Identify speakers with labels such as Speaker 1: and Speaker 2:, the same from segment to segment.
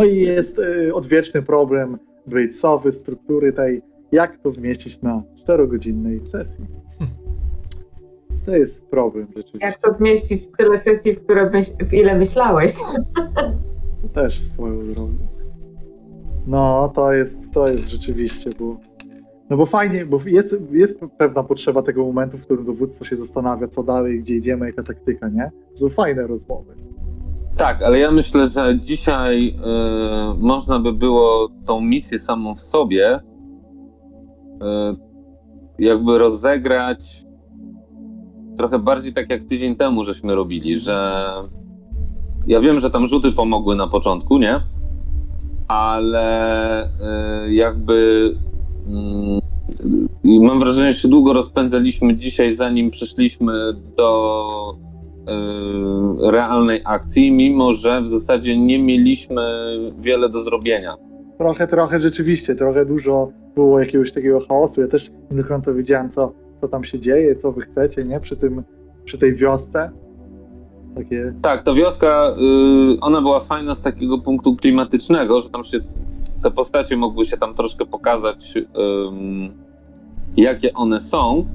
Speaker 1: No i jest y, odwieczny problem Braidsowy, struktury tej, jak to zmieścić na 4-godzinnej sesji. To jest problem rzeczywiście.
Speaker 2: Jak to zmieścić w tyle sesji, w, które myśl, w ile myślałeś?
Speaker 1: Też swoją drogą. No, to jest, to jest rzeczywiście, bo no bo fajnie, bo jest, jest pewna potrzeba tego momentu, w którym dowództwo się zastanawia, co dalej, gdzie idziemy, jaka taktyka, nie? To są fajne rozmowy.
Speaker 3: Tak, ale ja myślę, że dzisiaj y, można by było tą misję samą w sobie y, jakby rozegrać trochę bardziej tak jak tydzień temu żeśmy robili, że ja wiem, że tam rzuty pomogły na początku, nie? Ale y, jakby mm, mam wrażenie, że się długo rozpędzaliśmy dzisiaj, zanim przeszliśmy do realnej akcji, mimo że w zasadzie nie mieliśmy wiele do zrobienia.
Speaker 1: Trochę, trochę rzeczywiście, trochę dużo było jakiegoś takiego chaosu. Ja też nie do końca wiedziałem, co, co tam się dzieje, co wy chcecie, nie? Przy, tym, przy tej wiosce. Takie...
Speaker 3: Tak, ta wioska, y, ona była fajna z takiego punktu klimatycznego, że tam się te postacie mogły się tam troszkę pokazać, jakie one są.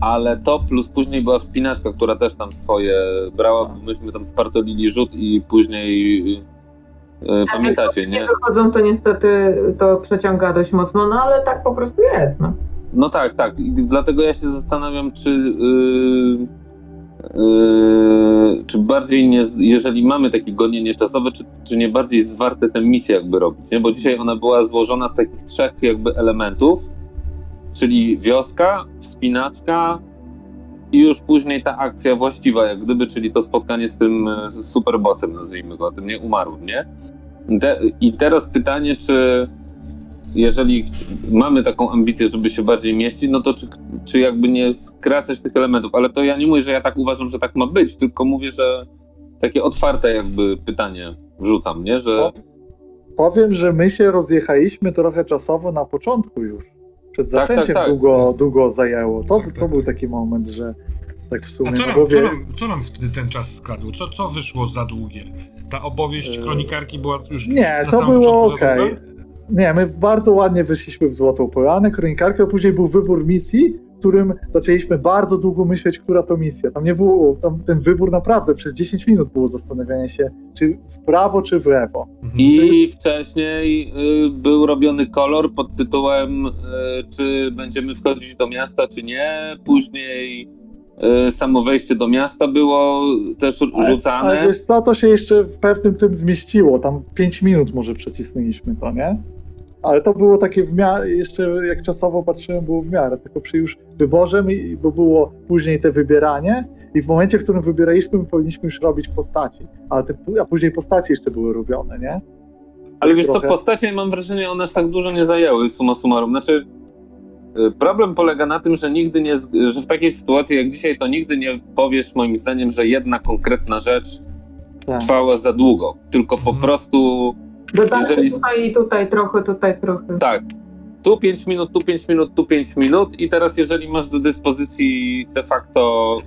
Speaker 3: Ale to plus później była wspinaczka, która też tam swoje brała. Myśmy tam spartolili rzut i później y, pamiętacie, nie?
Speaker 2: Jak wychodzą, to niestety to przeciąga dość mocno, no ale tak po prostu jest. No,
Speaker 3: no tak, tak. I dlatego ja się zastanawiam, czy. Yy, Yy, czy bardziej nie, jeżeli mamy takie gonienie czasowe, czy, czy nie bardziej zwarte tę misję jakby robić, nie? Bo dzisiaj ona była złożona z takich trzech jakby elementów, czyli wioska, wspinaczka i już później ta akcja właściwa jak gdyby, czyli to spotkanie z tym superbossem, nazwijmy go, tym nie umarłym, nie? Te, I teraz pytanie, czy jeżeli mamy taką ambicję, żeby się bardziej mieścić, no to czy, czy jakby nie skracać tych elementów? Ale to ja nie mówię, że ja tak uważam, że tak ma być, tylko mówię, że takie otwarte jakby pytanie wrzucam, nie? Że...
Speaker 1: Powiem, że my się rozjechaliśmy trochę czasowo na początku już. Przed
Speaker 3: Tak, tak,
Speaker 1: zaczęciem
Speaker 3: tak.
Speaker 1: Długo, długo zajęło. To,
Speaker 4: Tak,
Speaker 1: to
Speaker 4: tak.
Speaker 1: był taki moment, że tak w sumie...
Speaker 4: A co nam,
Speaker 1: bo
Speaker 4: co, nam, co nam wtedy ten czas skradł? Co, co wyszło za długie? Ta opowieść
Speaker 1: Yy,
Speaker 4: kronikarki była już
Speaker 1: Nie,
Speaker 4: na
Speaker 1: to
Speaker 4: samym
Speaker 1: było
Speaker 4: początku za
Speaker 1: okej.
Speaker 4: długa?
Speaker 1: Nie, my bardzo ładnie wyszliśmy w Złotą Polanę, kronikarkę, a później był wybór misji, którym zaczęliśmy bardzo długo myśleć, która to misja. Tam nie było, tam ten wybór naprawdę przez 10 minut było zastanawianie się, czy w prawo, czy w lewo.
Speaker 4: Mhm.
Speaker 3: I wcześniej y, był robiony kolor pod tytułem y, czy będziemy wchodzić do miasta, czy nie. Później y, samo wejście do miasta było też rzucane.
Speaker 1: Ale wiesz co, to się jeszcze w pewnym tym zmieściło, tam 5 minut może przecisnęliśmy to, nie? Ale to było takie w miarę, jeszcze jak czasowo patrzyłem, było w miarę, tylko przy już wyborze, bo było później te wybieranie i w momencie, w którym wybieraliśmy, my powinniśmy już robić postaci, ale te, a później postaci jeszcze były robione, nie?
Speaker 3: Ale wiesz co,
Speaker 1: trochę-
Speaker 3: postacie mam wrażenie, one aż tak dużo nie zajęły, summa summarum. Znaczy, y, problem polega na tym, że nigdy nie, że w takiej sytuacji jak dzisiaj, to nigdy nie powiesz moim zdaniem, że jedna konkretna rzecz
Speaker 1: Tak.
Speaker 3: trwała za długo. Tylko po
Speaker 4: Mhm.
Speaker 3: prostu,
Speaker 2: Dodajcie
Speaker 3: Jeżeli-
Speaker 2: tutaj i tutaj trochę, tutaj trochę.
Speaker 3: tak, tu 5 minut, tu 5 minut, tu 5 minut i teraz jeżeli masz do dyspozycji de facto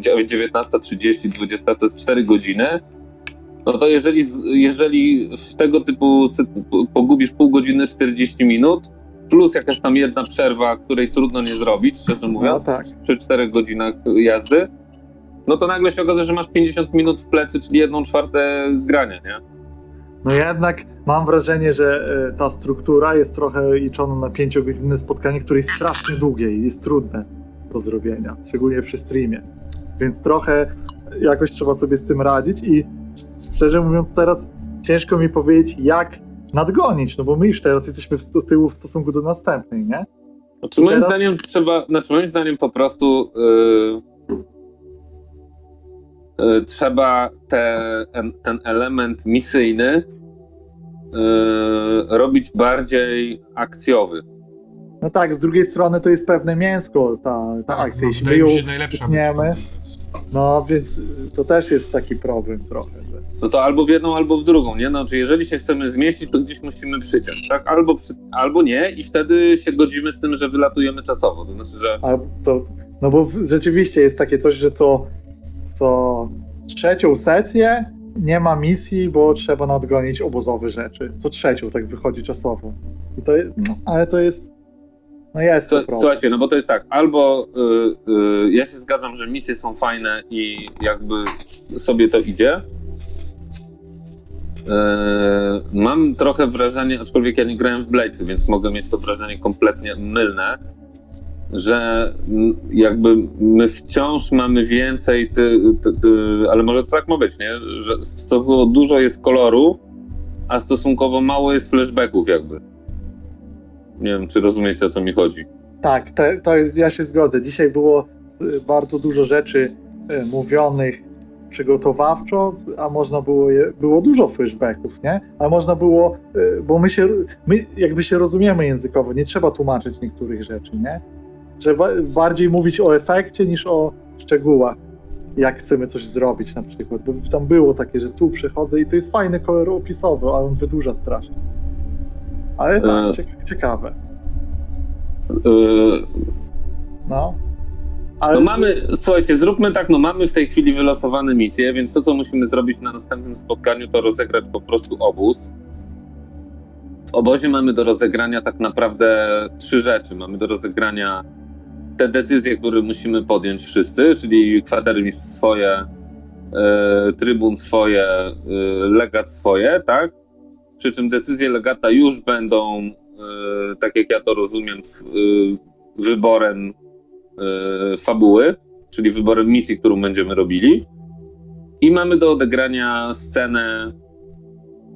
Speaker 3: yy, 19.30, 20 to jest 4 godziny, no to jeżeli, jeżeli w tego typu pogubisz pół godziny, 40 minut, plus jakaś tam jedna przerwa, której trudno nie zrobić, szczerze mówiąc,
Speaker 1: tak.
Speaker 3: przy 4 godzinach jazdy, no to nagle się okazuje, że masz 50 minut w plecy, czyli jedną czwartą grania, nie?
Speaker 1: No jednak mam wrażenie, że e, ta struktura jest trochę liczona na 5-godzinne spotkanie, które jest strasznie długie i jest trudne do zrobienia, szczególnie przy streamie. Więc trochę jakoś trzeba sobie z tym radzić i szczerze mówiąc teraz ciężko mi powiedzieć, jak nadgonić, no bo my już teraz jesteśmy z tyłu w stosunku do następnej, nie?
Speaker 3: Znaczy, moim
Speaker 1: Teraz-
Speaker 3: zdaniem trzeba, znaczy moim zdaniem po prostu yy, trzeba te, en- ten element misyjny yy, robić bardziej akcjowy.
Speaker 1: No tak, z drugiej strony to jest pewne mięsko, ta, ta
Speaker 4: Tak,
Speaker 1: akcja.
Speaker 4: no,
Speaker 1: Jeśli my ją no więc to też jest taki problem trochę, że
Speaker 3: No to albo w jedną, albo w drugą, nie? No, czy jeżeli się chcemy zmieścić, to gdzieś musimy przyciąć, tak? Albo, przy, albo nie i wtedy się godzimy z tym, że wylatujemy czasowo. To znaczy, że
Speaker 1: A to, no bo rzeczywiście jest takie coś, że co, co trzecią sesję nie ma misji, bo trzeba nadgonić obozowe rzeczy. Co trzecią tak wychodzi czasowo. I to, no, ale to jest, no jest problem.
Speaker 3: Słuchajcie, no bo to jest tak, albo y, y, ja się zgadzam, że misje są fajne i jakby sobie to idzie. Y, mam trochę wrażenie, aczkolwiek ja nie grałem w Blade'y, więc mogę mieć to wrażenie kompletnie mylne, że jakby my wciąż mamy więcej, ty, ty, ty, ale może to tak ma być, nie? Że stosunkowo dużo jest koloru, a stosunkowo mało jest flashbacków jakby. Nie wiem, czy rozumiecie, o co mi chodzi.
Speaker 1: Tak, te, to jest, ja się zgodzę. Dzisiaj było y, bardzo dużo rzeczy y, mówionych przygotowawczo, a można było, je, było dużo flashbacków, nie? A można było, y, bo my się, my jakby się rozumiemy językowo, nie trzeba tłumaczyć niektórych rzeczy, nie? Trzeba bardziej mówić o efekcie niż o szczegółach, jak chcemy coś zrobić na przykład, bo tam było takie, że tu przechodzę i to jest fajny kolor opisowy, ale on wydłuża strasznie. Ale tak,
Speaker 3: E.
Speaker 1: cie- ciekawe,
Speaker 3: Yy,
Speaker 1: no. Ale
Speaker 3: no mamy, słuchajcie, zróbmy tak, no mamy w tej chwili wylosowane misje, więc to, co musimy zrobić na następnym spotkaniu, to rozegrać po prostu obóz. W obozie mamy do rozegrania tak naprawdę trzy rzeczy. Mamy do rozegrania te decyzje, które musimy podjąć wszyscy, czyli kwatermistrz swoje, e, trybun swoje, e, legat swoje, tak? Przy czym decyzje legata już będą, e, tak jak ja to rozumiem, w, e, wyborem e, fabuły, czyli wyborem misji, którą będziemy robili. I mamy do odegrania scenę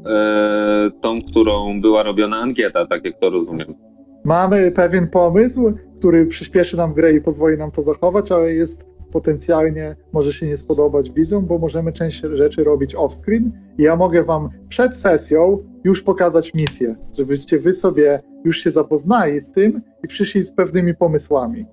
Speaker 3: e, tą, którą była robiona ankieta, tak jak to rozumiem.
Speaker 1: Mamy pewien pomysł, który przyspieszy nam grę i pozwoli nam to zachować, ale jest potencjalnie, może się nie spodobać widzom, bo możemy część rzeczy robić off-screen i ja mogę wam przed sesją już pokazać misję, żebyście wy sobie już się zapoznali z tym i przyszli z pewnymi pomysłami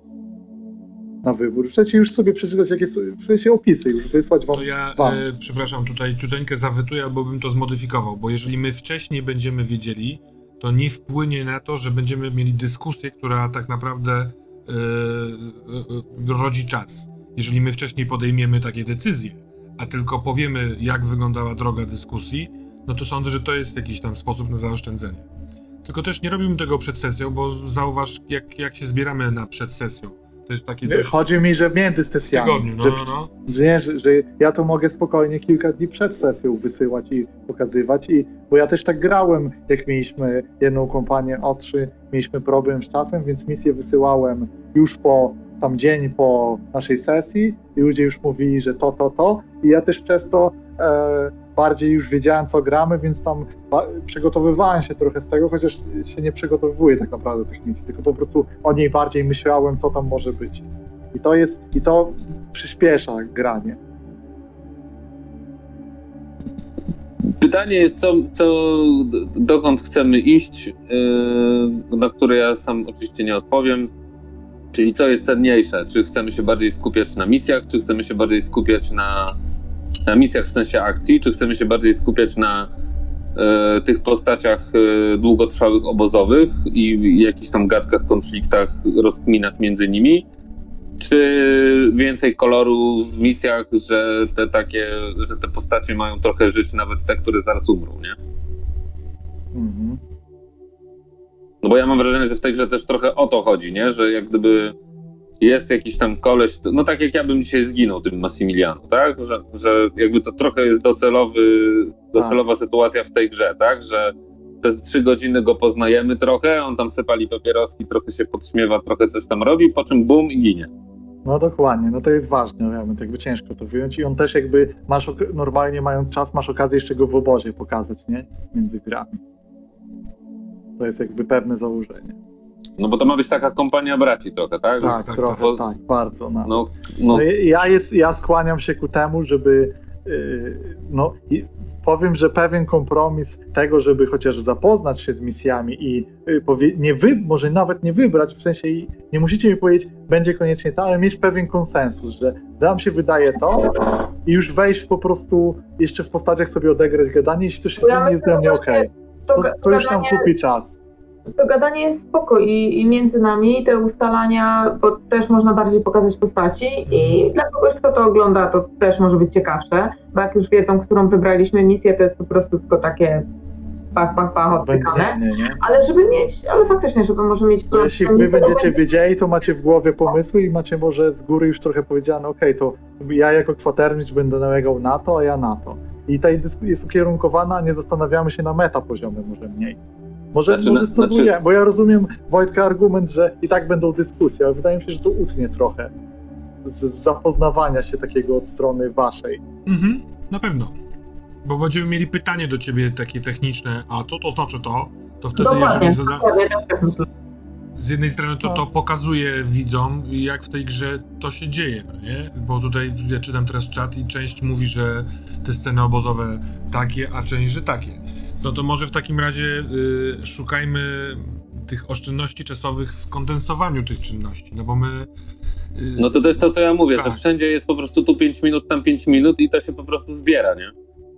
Speaker 1: na wybór. Chcecie już sobie przeczytać jakie są, w sensie opisy, już wysłać wam.
Speaker 4: To ja,
Speaker 1: wam.
Speaker 4: e, przepraszam, tutaj ciuteńkę zawytuję, albo bym to zmodyfikował, bo jeżeli my wcześniej będziemy wiedzieli, to nie wpłynie na to, że będziemy mieli dyskusję, która tak naprawdę e, e, rodzi czas. Jeżeli my wcześniej podejmiemy takie decyzje, a tylko powiemy, jak wyglądała droga dyskusji, no to sądzę, że to jest jakiś tam sposób na zaoszczędzenie. Tylko też nie robimy tego przed sesją, bo zauważ, jak, jak się zbieramy na przed sesją. To jest takie coś
Speaker 1: Chodzi mi, że między sesjami.
Speaker 4: tygodniu, no,
Speaker 1: że
Speaker 4: no, no.
Speaker 1: Że, nie, że, że ja to mogę spokojnie kilka dni przed sesją wysyłać i pokazywać, i, bo ja też tak grałem, jak mieliśmy jedną kompanię ostrzy, mieliśmy problem z czasem, więc misję wysyłałem już po tam dzień po naszej sesji i ludzie już mówili, że to, to, to i ja też przez to bardziej już wiedziałem, co gramy, więc tam przygotowywałem się trochę z tego, chociaż się nie przygotowuję tak naprawdę do tych misji, tylko po prostu o niej bardziej myślałem, co tam może być. I to jest, i to przyspiesza granie.
Speaker 3: Pytanie jest, co, co, dokąd chcemy iść, yy, na które ja sam oczywiście nie odpowiem. Czyli co jest cenniejsze? Czy chcemy się bardziej skupiać na misjach, czy chcemy się bardziej skupiać na, na misjach w sensie akcji, czy chcemy się bardziej skupiać na e, tych postaciach e, długotrwałych obozowych i jakichś tam gadkach, konfliktach, rozkminach między nimi? Czy więcej koloru w misjach, że te takie, że te postacie mają trochę żyć, nawet te, które zaraz umrą, nie?
Speaker 1: Mhm.
Speaker 3: No bo ja mam wrażenie, że w tej grze też trochę o to chodzi, nie? Że jak gdyby jest jakiś tam koleś, no tak jak ja bym dzisiaj zginął tym Massimiliano, tak? Że, że jakby to trochę jest docelowy, docelowa sytuacja w tej grze, tak? Że przez trzy godziny go poznajemy trochę, on tam sypali papieroski, trochę się podśmiewa, trochę coś tam robi, po czym bum i ginie.
Speaker 1: No dokładnie, no to jest ważne, realmente, jakby ciężko to wyjąć i on też jakby masz, normalnie mając czas, masz okazję jeszcze go w obozie pokazać, nie? Między grami. To jest jakby pewne założenie.
Speaker 3: No bo to ma być taka kompania braci trochę, tak?
Speaker 1: Tak,
Speaker 4: tak,
Speaker 1: trochę,
Speaker 3: bo-
Speaker 1: tak, bardzo. No.
Speaker 3: No,
Speaker 1: No,
Speaker 3: no
Speaker 1: ja, jest, ja skłaniam się ku temu, żeby yy, no i powiem, że pewien kompromis tego, żeby chociaż zapoznać się z misjami i yy, powie, nie wy, może nawet nie wybrać, w sensie i nie musicie mi powiedzieć, będzie koniecznie to, ale mieć pewien konsensus, że nam się wydaje to i już wejść po prostu jeszcze w postaciach sobie odegrać gadanie, jeśli coś się
Speaker 2: Ja
Speaker 1: zmieni, jest dla mnie okej.
Speaker 2: To,
Speaker 1: To, to już nam kupi czas.
Speaker 2: To gadanie jest spoko i, i między nami te ustalania, bo też można bardziej pokazać postaci i dla kogoś, kto to ogląda, to też może być ciekawsze, bo jak już wiedzą, którą wybraliśmy misję, to jest po prostu tylko takie pach, pach, pach odpykane. Ale żeby mieć, ale faktycznie, żeby może mieć
Speaker 1: To jeśli wy będziecie
Speaker 2: będzie-
Speaker 1: wiedzieli, to macie w głowie pomysły i macie może z góry już trochę powiedziane, okej, to ja jako kwatermistrz będę nalegał na to, a ja na to. I ta dyskusja jest ukierunkowana, nie zastanawiamy się na meta poziomie może mniej. Może,
Speaker 3: Znaczy,
Speaker 1: może spróbuję,
Speaker 3: znaczy-
Speaker 1: bo ja rozumiem Wojtka argument, że i tak będą dyskusje, ale wydaje mi się, że to utnie trochę z, zapoznawania się takiego od strony waszej.
Speaker 4: Mhm, na pewno. Bo będziemy mieli pytanie do ciebie takie techniczne, a co to znaczy to? To wtedy,
Speaker 2: Dokładnie,
Speaker 4: jeżeli zada... z jednej strony to, to pokazuje widzom, jak w tej grze to się dzieje, no nie? Bo tutaj ja czytam teraz czat i część mówi, że te sceny obozowe takie, a część, że takie. No to może w takim razie y, szukajmy tych oszczędności czasowych w kondensowaniu tych czynności, no bo my... y,
Speaker 3: No to to jest to, co ja mówię,
Speaker 4: Tak.
Speaker 3: że wszędzie jest po prostu tu 5 minut, tam 5 minut i to się po prostu zbiera, nie?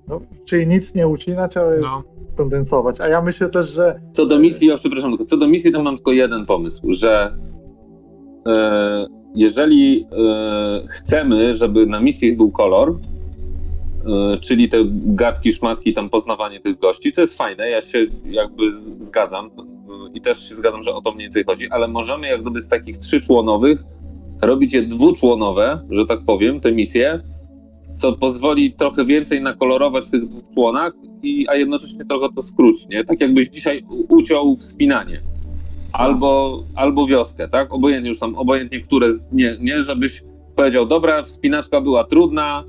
Speaker 1: No, czyli nic nie ucinać, ale
Speaker 4: No,
Speaker 1: kondensować. A ja myślę też, że
Speaker 3: Co do misji, ja przepraszam, co do misji, to mam tylko jeden pomysł, że e, jeżeli e, chcemy, żeby na misji był kolor, czyli te gadki, szmatki, tam poznawanie tych gości, co jest fajne, ja się jakby zgadzam e, i też się zgadzam, że o to mniej więcej chodzi, ale możemy jak gdyby z takich trzyczłonowych robić je dwuczłonowe, że tak powiem, te misje, co pozwoli trochę więcej nakolorować w tych dwóch członach, i, a jednocześnie trochę to skrócić, nie? Tak jakbyś dzisiaj uciął wspinanie. Albo, albo wioskę, tak? Obojętnie już tam, obojętnie które, z, nie, nie, żebyś powiedział, dobra, wspinaczka była trudna,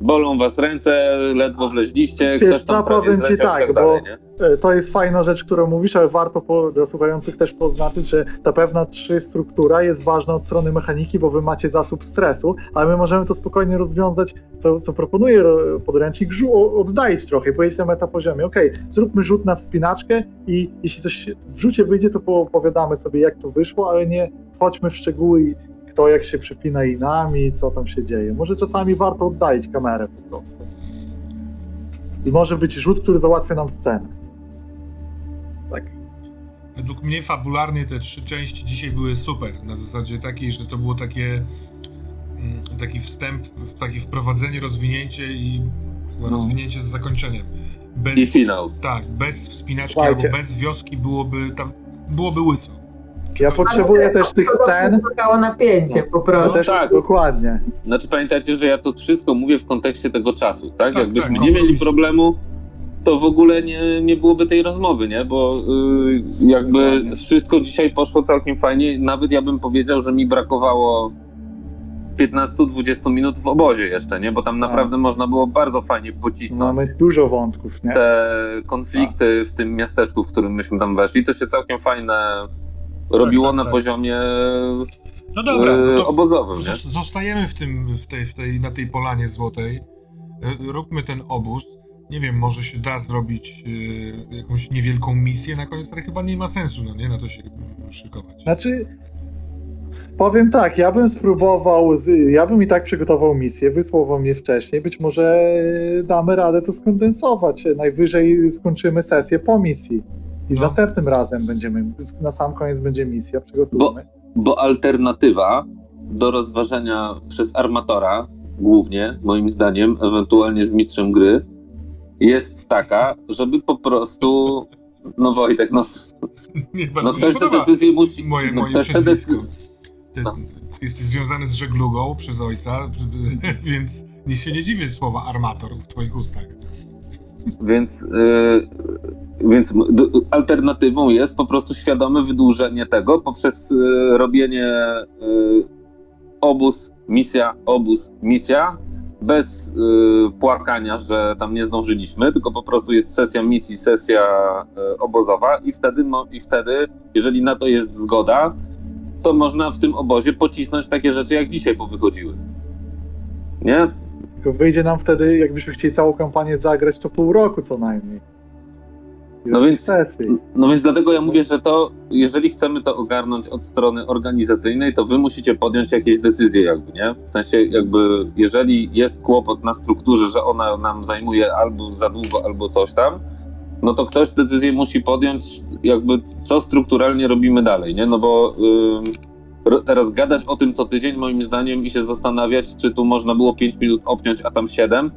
Speaker 3: bolą was ręce, ledwo wleźliście,
Speaker 1: Wiesz
Speaker 3: ktoś tam prawie
Speaker 1: powiem ci tak,
Speaker 3: tak
Speaker 1: bo-
Speaker 3: dalej, nie?
Speaker 1: E, To jest fajna rzecz, którą mówisz, ale warto po, dla słuchających też poznaczyć, że ta pewna trzy struktura jest ważna od strony mechaniki, bo wy macie zasób stresu, ale my możemy to spokojnie rozwiązać, co, co proponuje ro- podręcznik, oddalić trochę powiedzieć na metapoziomie, okej, zróbmy rzut na wspinaczkę i jeśli coś w rzucie wyjdzie, to poopowiadamy sobie, jak to wyszło, ale nie wchodźmy w szczegóły i kto jak się przypina inami, co tam się dzieje. Może czasami warto oddalić kamerę po prostu. I może być rzut, który załatwia nam scenę. Tak.
Speaker 4: według mnie fabularnie te trzy części dzisiaj były super. Na zasadzie takiej, że to było takie mm, taki wstęp, takie wprowadzenie, rozwinięcie i
Speaker 1: No.
Speaker 4: rozwinięcie z zakończeniem. Bez,
Speaker 3: I finał.
Speaker 4: Tak, bez wspinaczki
Speaker 1: Słuchajcie.
Speaker 4: albo bez wioski byłoby tam, byłoby łyso.
Speaker 1: Ja potrzebuję też tych
Speaker 2: To
Speaker 1: scen.
Speaker 2: Czekało napięcie po prostu.
Speaker 1: też
Speaker 3: tak.
Speaker 1: dokładnie.
Speaker 3: Znaczy pamiętajcie, że ja to wszystko mówię w kontekście tego czasu, tak?
Speaker 4: Tak,
Speaker 3: Jakbyśmy
Speaker 4: tak,
Speaker 3: nie mieli
Speaker 4: kompromis.
Speaker 3: problemu, to w ogóle nie, nie byłoby tej rozmowy, nie? Bo y, jakby
Speaker 1: Dokładnie.
Speaker 3: wszystko dzisiaj poszło całkiem fajnie. Nawet ja bym powiedział, że mi brakowało 15-20 minut w obozie jeszcze, nie? Bo tam naprawdę można było bardzo fajnie pocisnąć
Speaker 1: Mamy dużo wątków, nie?
Speaker 3: te konflikty w tym miasteczku, w którym myśmy tam weszli. To się całkiem fajne robiło
Speaker 4: tak,
Speaker 3: na
Speaker 4: tak.
Speaker 3: poziomie
Speaker 4: No dobra,
Speaker 3: y,
Speaker 4: no to
Speaker 3: obozowym, nie?
Speaker 4: zos- zostajemy w tym, w tej, w tej, na tej polanie złotej. Y, Róbmy ten obóz. Nie wiem, może się da zrobić y, jakąś niewielką misję na koniec, ale chyba nie ma sensu, no nie, na to się szykować.
Speaker 1: Znaczy, powiem tak, ja bym spróbował, z, ja bym i tak przygotował misję, wysłał wam je wcześniej, być może damy radę to skondensować. Najwyżej skończymy sesję po misji. I
Speaker 4: No.
Speaker 1: następnym razem będziemy, na sam koniec będzie misja, przygotujmy.
Speaker 3: Bo alternatywa do rozważenia przez armatora, głównie, moim zdaniem, ewentualnie z mistrzem gry, jest taka, żeby po prostu. No Wojtek, no,
Speaker 4: Nie,
Speaker 3: no ktoś
Speaker 4: podoba
Speaker 3: decyzję musi.
Speaker 4: moje,
Speaker 3: no
Speaker 4: moje
Speaker 3: ktoś decyzję.
Speaker 4: Ty,
Speaker 3: No.
Speaker 4: ty jesteś związany z żeglugą przez ojca, więc nie się nie dziwię słowa armator w twoich ustach.
Speaker 3: Więc, y, więc alternatywą jest po prostu świadome wydłużenie tego poprzez y, robienie y, obóz, misja, obóz, misja. Bez y, płakania, że tam nie zdążyliśmy, tylko po prostu jest sesja misji, sesja y, obozowa, i wtedy, i wtedy, jeżeli na to jest zgoda, to można w tym obozie pocisnąć takie rzeczy, jak dzisiaj powychodziły. Nie?
Speaker 1: Tylko wyjdzie nam wtedy, jakbyśmy chcieli całą kampanię zagrać, to pół roku co najmniej. I
Speaker 3: No więc-
Speaker 1: Sesji.
Speaker 3: No więc dlatego ja mówię, że to, jeżeli chcemy to ogarnąć od strony organizacyjnej, to wy musicie podjąć jakieś decyzje jakby, nie? W sensie jakby, jeżeli jest kłopot na strukturze, że ona nam zajmuje albo za długo, albo coś tam, no to ktoś decyzję musi podjąć, jakby co strukturalnie robimy dalej, nie? No bo ro- teraz gadać o tym co tydzień, moim zdaniem, i się zastanawiać, czy tu można było 5 minut obciąć, a tam 7,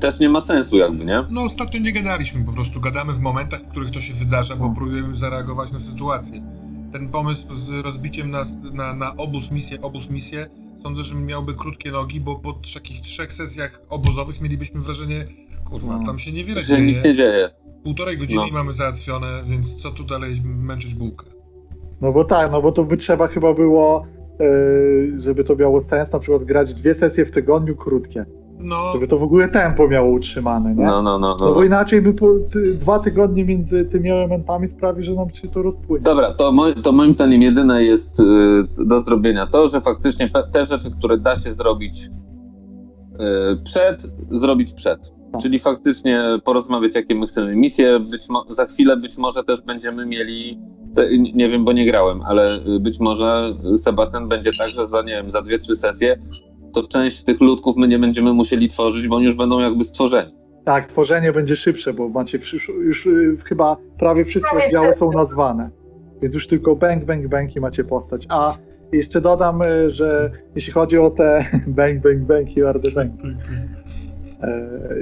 Speaker 3: też nie ma sensu, jakby, nie?
Speaker 4: No ostatnio nie gadaliśmy, po prostu gadamy w momentach, w których to się wydarza, bo
Speaker 1: No.
Speaker 4: próbujemy zareagować na sytuację. Ten pomysł z rozbiciem na, na, na obóz misję, obóz misję, sądzę, że miałby krótkie nogi, bo po takich trzech sesjach obozowych mielibyśmy wrażenie, kurwa,
Speaker 1: No.
Speaker 4: tam się niewiele dzieje.
Speaker 3: nic nie dzieje.
Speaker 4: Półtorej godziny
Speaker 3: No.
Speaker 4: mamy załatwione, więc co tu dalej męczyć bułkę?
Speaker 1: No bo tak, no bo to by trzeba chyba było, yy, żeby to miało sens, na przykład grać dwie sesje w tygodniu krótkie.
Speaker 4: No,
Speaker 1: Żeby to w ogóle tempo miało utrzymane, nie?
Speaker 3: No, no, no.
Speaker 1: No
Speaker 3: no.
Speaker 1: bo inaczej by po, ty, dwa tygodnie między tymi elementami sprawi, że nam się to rozpłynie.
Speaker 3: Dobra, to, mo- to moim zdaniem jedyne jest y, do zrobienia to, że faktycznie te rzeczy, które da się zrobić y, przed, zrobić przed.
Speaker 1: Tak.
Speaker 3: Czyli faktycznie porozmawiać, jakie my chcemy misje. Być za chwilę być może też będziemy mieli, te- nie wiem, bo nie grałem, ale być może Sebastian będzie tak, że za, nie wiem, za dwie, trzy sesje to część tych ludków my nie będziemy musieli tworzyć, bo oni już będą jakby stworzeni.
Speaker 1: Tak, tworzenie będzie szybsze, bo macie wszy- już y, chyba prawie wszystkie
Speaker 2: Prawie
Speaker 1: oddziały są nazwane. Więc już tylko bang, bang, bang i macie postać. A jeszcze dodam, y, że jeśli chodzi o te bang, bang, bang i the bang,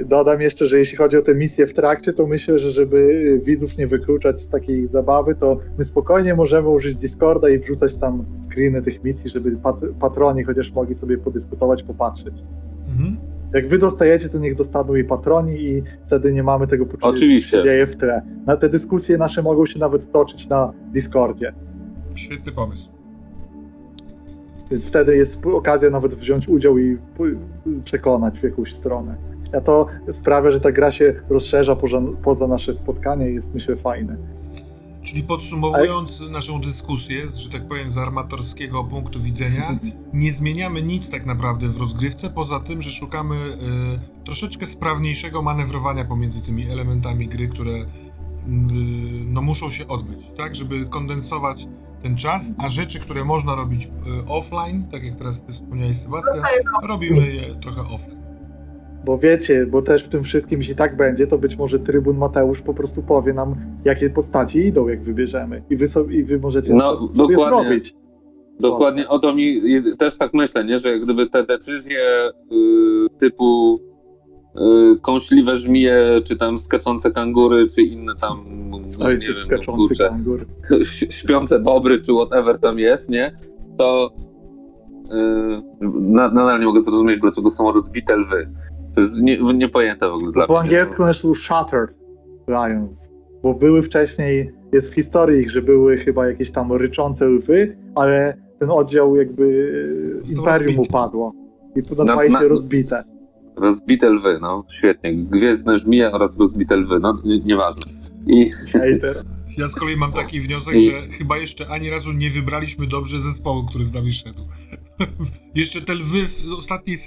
Speaker 1: dodam jeszcze, że jeśli chodzi o te misje w trakcie, to myślę, że żeby widzów nie wykluczać z takiej zabawy, to my spokojnie możemy użyć Discorda i wrzucać tam screeny tych misji, żeby pat- patroni chociaż mogli sobie podyskutować, popatrzeć.
Speaker 4: mhm.
Speaker 1: Jak wy dostajecie, to niech dostaną i patroni i wtedy nie mamy tego poczucia,
Speaker 3: Oczywiście.
Speaker 1: co się dzieje w tle. Na te dyskusje nasze mogą się nawet toczyć na Discordzie,
Speaker 4: świetny pomysł.
Speaker 1: więc wtedy jest okazja nawet wziąć udział i przekonać w jakąś stronę. A to sprawia, że ta gra się rozszerza poza, poza nasze spotkanie i jest myślę fajne.
Speaker 4: Czyli podsumowując naszą dyskusję, że tak powiem, z armatorskiego punktu widzenia, nie zmieniamy nic tak naprawdę w rozgrywce, poza tym, że szukamy y, troszeczkę sprawniejszego manewrowania pomiędzy tymi elementami gry, które y, no, muszą się odbyć, tak? Żeby kondensować ten czas, a rzeczy, które można robić y, offline, tak jak teraz ty wspomniałeś, Sebastian, robimy je trochę offline.
Speaker 1: Bo wiecie, bo też w tym wszystkim, jeśli tak będzie, to być może Trybun Mateusz po prostu powie nam, jakie postaci idą, jak wybierzemy. I wy, sobie, i wy możecie
Speaker 3: No,
Speaker 1: to sobie
Speaker 3: dokładnie.
Speaker 1: zrobić.
Speaker 3: Dokładnie o to mi też tak myślę, nie? że jak gdyby te decyzje y, typu y, kąśliwe żmije, czy tam skaczące kangury, czy inne tam, nie wiem, no, kurczę,
Speaker 1: kangur.
Speaker 3: śpiące bobry, czy whatever tam jest, nie? To y, na, nadal nie mogę zrozumieć, dlaczego są rozbite lwy. To jest nie, niepojęte w ogóle dla
Speaker 1: Po
Speaker 3: mnie.
Speaker 1: angielsku one są Shattered Lions, bo były wcześniej, jest w historii ich, że były chyba jakieś tam ryczące lwy, ale ten oddział jakby
Speaker 4: Został
Speaker 1: Imperium
Speaker 4: rozbity.
Speaker 1: upadło i nazwali
Speaker 3: Na-
Speaker 1: się
Speaker 3: na-
Speaker 1: rozbite.
Speaker 3: Rozbite lwy, no świetnie. Gwiezdne żmije oraz rozbite lwy, no nie- nieważne. I
Speaker 4: Ja z kolei mam taki wniosek,
Speaker 3: I-
Speaker 4: że chyba jeszcze ani razu nie wybraliśmy dobrze zespołu, który z nami szedł. jeszcze te lwy w ostatniej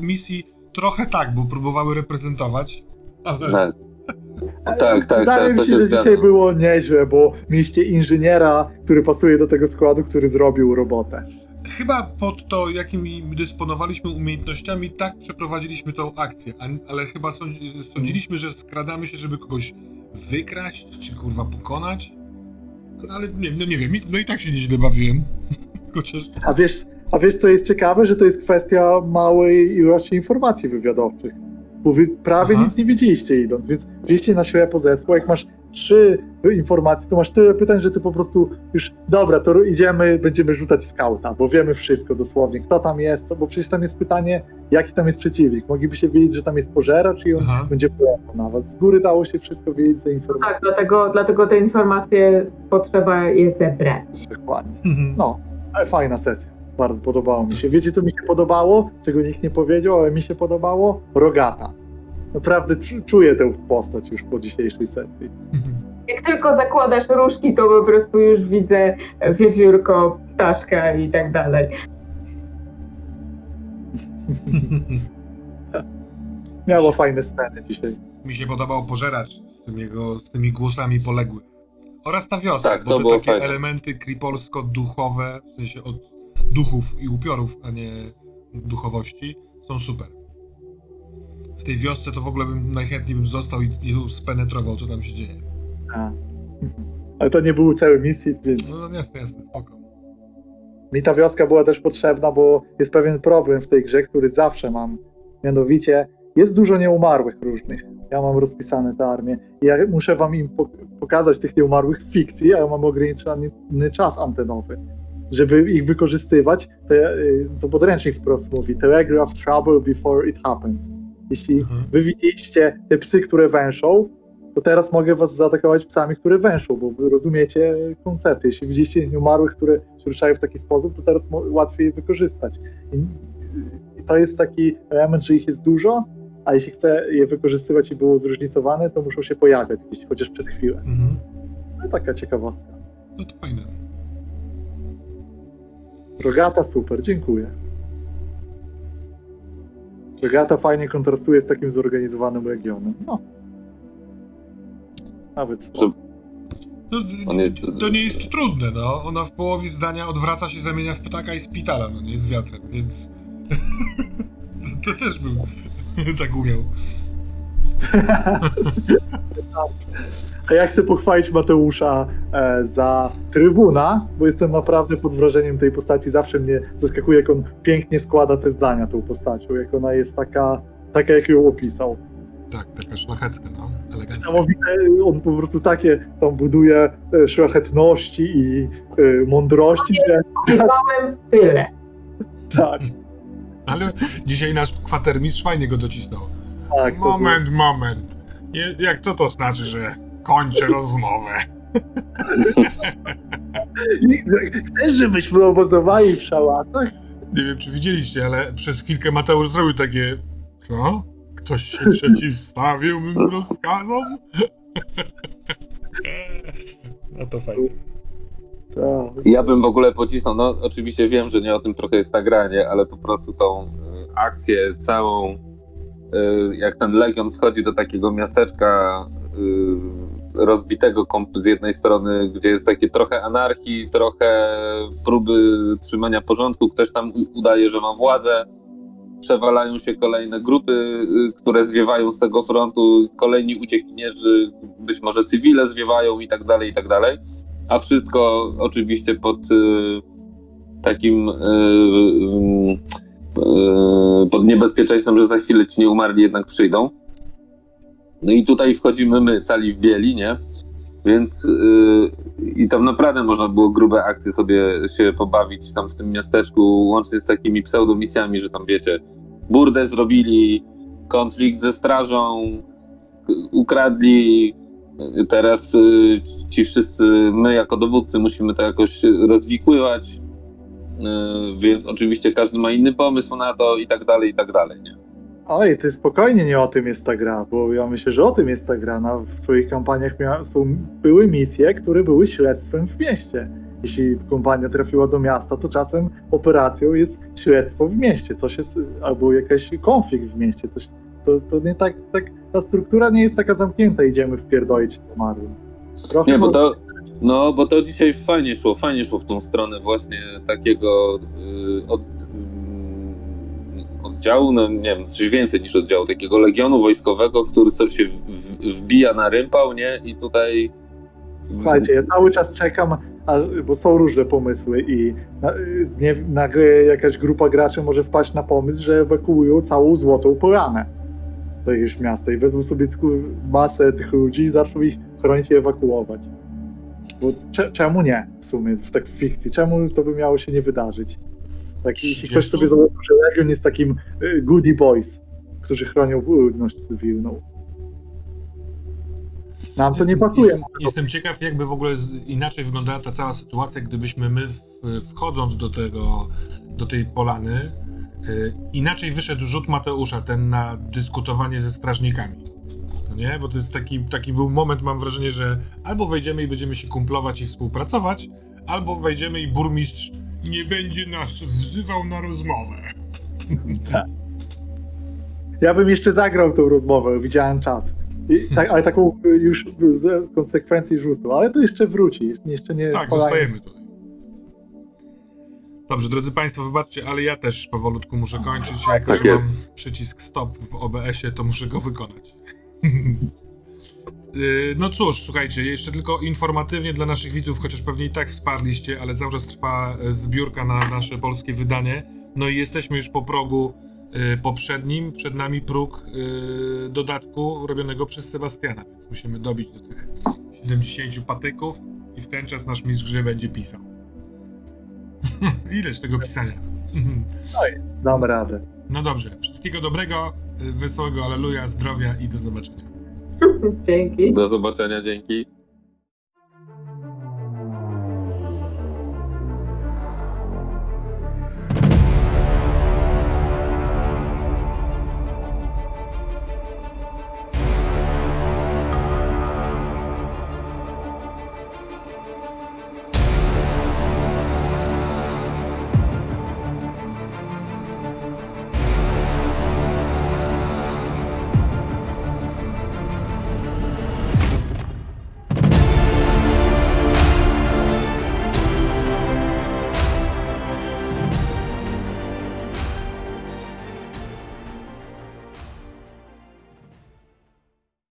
Speaker 4: misji trochę tak, bo próbowały reprezentować, ale
Speaker 3: tak. Tak, tak,
Speaker 1: Wydaje
Speaker 3: tak,
Speaker 1: mi
Speaker 3: to
Speaker 1: się,
Speaker 3: się
Speaker 1: że
Speaker 3: zgadza.
Speaker 1: dzisiaj było nieźle, bo mieliście inżyniera, który pasuje do tego składu, który zrobił robotę.
Speaker 4: chyba pod to, jakimi dysponowaliśmy umiejętnościami, tak przeprowadziliśmy tą akcję, ale chyba sądzi- sądziliśmy, że skradamy się, żeby kogoś wykraść, czy kurwa pokonać. No, ale nie, no nie wiem, no i tak się nieźle bawiłem. Chociaż
Speaker 1: A wiesz, a wiesz, co jest ciekawe? Że to jest kwestia małej ilości informacji wywiadowczych. Bo wy prawie
Speaker 4: Aha.
Speaker 1: nic nie wiedzieliście idąc, więc wzięliście na ślepo zespół. Jak masz trzy informacje, to masz tyle pytań, że ty po prostu już, dobra, to idziemy, będziemy rzucać skauta, bo wiemy wszystko dosłownie, kto tam jest, co- bo przecież tam jest pytanie, jaki tam jest przeciwnik. Moglibyście wiedzieć, że tam jest pożeracz i on
Speaker 4: Aha.
Speaker 1: będzie pojechał na was. Z góry dało się wszystko wiedzieć za informacje.
Speaker 2: Tak, dlatego, dlatego te informacje potrzeba je zebrać.
Speaker 1: Dokładnie. No, ale fajna sesja. Bardzo podobało mi się. Wiecie, co mi się podobało? Czego nikt nie powiedział, ale mi się podobało? Rogata. Naprawdę czu- czuję tę postać już po dzisiejszej sesji.
Speaker 2: Jak tylko zakładasz różki, to po prostu już widzę wiewiórko, ptaszka i tak dalej.
Speaker 1: Miało fajne sceny dzisiaj.
Speaker 4: Mi się podobał pożeracz z, tym jego, z tymi głosami poległych. Oraz ta wioska,
Speaker 3: Tak,
Speaker 4: bo
Speaker 3: to
Speaker 4: te takie
Speaker 3: fajne.
Speaker 4: elementy kripolsko-duchowe, w sensie od duchów i upiorów, a nie duchowości, są super. W tej wiosce to w ogóle bym najchętniej bym został i, i spenetrował, co tam się dzieje.
Speaker 1: A. Ale to nie był cały misji, więc
Speaker 4: No jasne, jasne, spoko.
Speaker 1: mi ta wioska była też potrzebna, bo jest pewien problem w tej grze, który zawsze mam. Mianowicie jest dużo nieumarłych różnych. Ja mam rozpisane te armie. I ja muszę wam im po- pokazać tych nieumarłych w fikcji, a ja mam ograniczony czas antenowy. Żeby ich wykorzystywać, y, to podręcznik wprost mówi telegraph trouble before it happens. Jeśli
Speaker 4: Mhm.
Speaker 1: wy widzieliście te psy, które węszą, to teraz mogę was zaatakować psami, które węszą, bo wy rozumiecie koncepty. Jeśli widzieliście nieumarłych, które się ruszają w taki sposób, to teraz łatwiej je wykorzystać. I, to jest taki element, że ich jest dużo, a jeśli chcę je wykorzystywać i było zróżnicowane, to muszą się pojawiać gdzieś, chociaż przez chwilę.
Speaker 4: Mhm.
Speaker 1: No taka ciekawostka.
Speaker 4: No to fajne.
Speaker 1: Rogata super, dziękuję. Rogata fajnie kontrastuje z takim zorganizowanym regionem. No. Nawet spoko.
Speaker 4: No,
Speaker 3: On jest-
Speaker 4: To nie jest trudne, no. Ona w połowie zdania odwraca się, zamienia w ptaka i spitala, no nie z wiatrem, więc... to, to też bym tak umiał.
Speaker 1: A ja chcę pochwalić Mateusza e, za trybuna, bo jestem naprawdę pod wrażeniem tej postaci. Zawsze mnie zaskakuje, jak on pięknie składa te zdania tą postacią, jak ona jest taka, taka jak ją opisał.
Speaker 4: Tak, taka szlachecka, no. Elegancka.
Speaker 1: Niesamowite, on po prostu takie tam buduje e, szlachetności i e, mądrości, że
Speaker 2: Mamy tyle.
Speaker 1: tak,
Speaker 4: Ale dzisiaj nasz kwatermistrz fajnie go docisnął.
Speaker 1: Tak. to
Speaker 4: Moment, moment. Je, jak co to znaczy, że kończę rozmowę?
Speaker 1: Chcesz, żebyśmy obozowali w szałatach?
Speaker 4: Nie wiem, czy widzieliście, ale przez chwilkę Mateusz zrobił takie... Co? Ktoś się przeciwstawił mym rozkazom? No to fajnie.
Speaker 1: Tak.
Speaker 3: Ja bym w ogóle pocisnął, no oczywiście wiem, że nie o tym trochę jest ta gra, nie, ale po prostu tą y, akcję całą, jak ten Legion wchodzi do takiego miasteczka y, rozbitego z jednej strony, gdzie jest takie trochę anarchii, trochę próby trzymania porządku, ktoś tam udaje, że ma władzę, przewalają się kolejne grupy, y, które zwiewają z tego frontu, kolejni uciekinierzy, być może cywile zwiewają i tak dalej, i tak dalej. A wszystko oczywiście pod y, takim y, y, y, pod niebezpieczeństwem, że za chwilę ci nieumarli jednak przyjdą. No i tutaj wchodzimy my, cali w bieli, nie? Więc y, i tam naprawdę można było grube akcje sobie się pobawić tam w tym miasteczku, łącznie z takimi pseudomisjami, że tam wiecie, burdę zrobili, konflikt ze strażą, ukradli, Teraz y, ci wszyscy, my jako dowódcy musimy to jakoś rozwikływać, więc oczywiście każdy ma inny pomysł na to i tak dalej, i tak dalej, nie?
Speaker 1: Oj, ty spokojnie nie o tym jest ta gra, bo ja myślę, że o tym jest ta gra. Na, w swoich kampaniach są, były misje, które były śledztwem w mieście. Jeśli kompania trafiła do miasta, to czasem operacją jest śledztwo w mieście, coś jest, albo jakiś konflikt w mieście, coś. To, to nie tak, tak, ta struktura nie jest taka zamknięta, idziemy wpierdolić umarłym. Trochę
Speaker 3: Nie, bo to, no, bo to dzisiaj fajnie szło, fajnie szło w tą stronę właśnie takiego y, od, y, oddziału, no nie wiem, coś więcej niż oddziału, takiego legionu wojskowego, który sobie się w, w, wbija na rympał, nie? I tutaj
Speaker 1: Słuchajcie, ja cały czas czekam, a, bo są różne pomysły i na, nie, nagle jakaś grupa graczy może wpaść na pomysł, że ewakuują całą Złotą Polanę do jakiegoś miasta i wezmą sobie masę tych ludzi i zaczną ich chronić i ewakuować. Bo cze, czemu nie w sumie, w tak w fikcji? Czemu to by miało się nie wydarzyć? Tak, jeśli ktoś sobie założył, że Legion jest takim y, goody boys, którzy chronią ludność cywilną. Nam to nie pasuje.
Speaker 4: Jestem, jestem ciekaw, jakby w ogóle inaczej wyglądała ta cała sytuacja, gdybyśmy my wchodząc do tego, do tej polany, y, inaczej wyszedł rzut Mateusza, ten na dyskutowanie ze strażnikami. No nie? Bo to jest taki, taki był moment, mam wrażenie, że albo wejdziemy i będziemy się kumplować i współpracować, albo wejdziemy i burmistrz nie będzie nas wzywał na rozmowę.
Speaker 1: Ja bym jeszcze zagrał tą rozmowę, widziałem czas. I, tak, ale taką już z konsekwencji rzutu, ale to jeszcze wróci, jeszcze- jeszcze nie
Speaker 4: Tak,
Speaker 1: spalajmy.
Speaker 4: zostajemy tutaj. Dobrze, drodzy Państwo, wybaczcie, ale ja też powolutku muszę kończyć. Jako,
Speaker 3: Tak
Speaker 4: że
Speaker 3: jest.
Speaker 4: mam przycisk stop w OBS-ie, to muszę go wykonać. Yy, No cóż, słuchajcie, jeszcze tylko informatywnie dla naszych widzów, chociaż pewnie i tak wsparliście, ale cały czas trwa e, zbiórka na nasze polskie wydanie. No i jesteśmy już po progu e, poprzednim. Przed nami próg dodatku robionego przez Sebastiana, więc musimy dobić do tych 70 patyków i w ten czas nasz mistrz gry będzie pisał. Ileż tego pisania.
Speaker 1: Dam radę.
Speaker 4: No dobrze, wszystkiego dobrego, wesołego aleluja, zdrowia i do zobaczenia.
Speaker 2: Dzięki.
Speaker 3: Do zobaczenia, dzięki.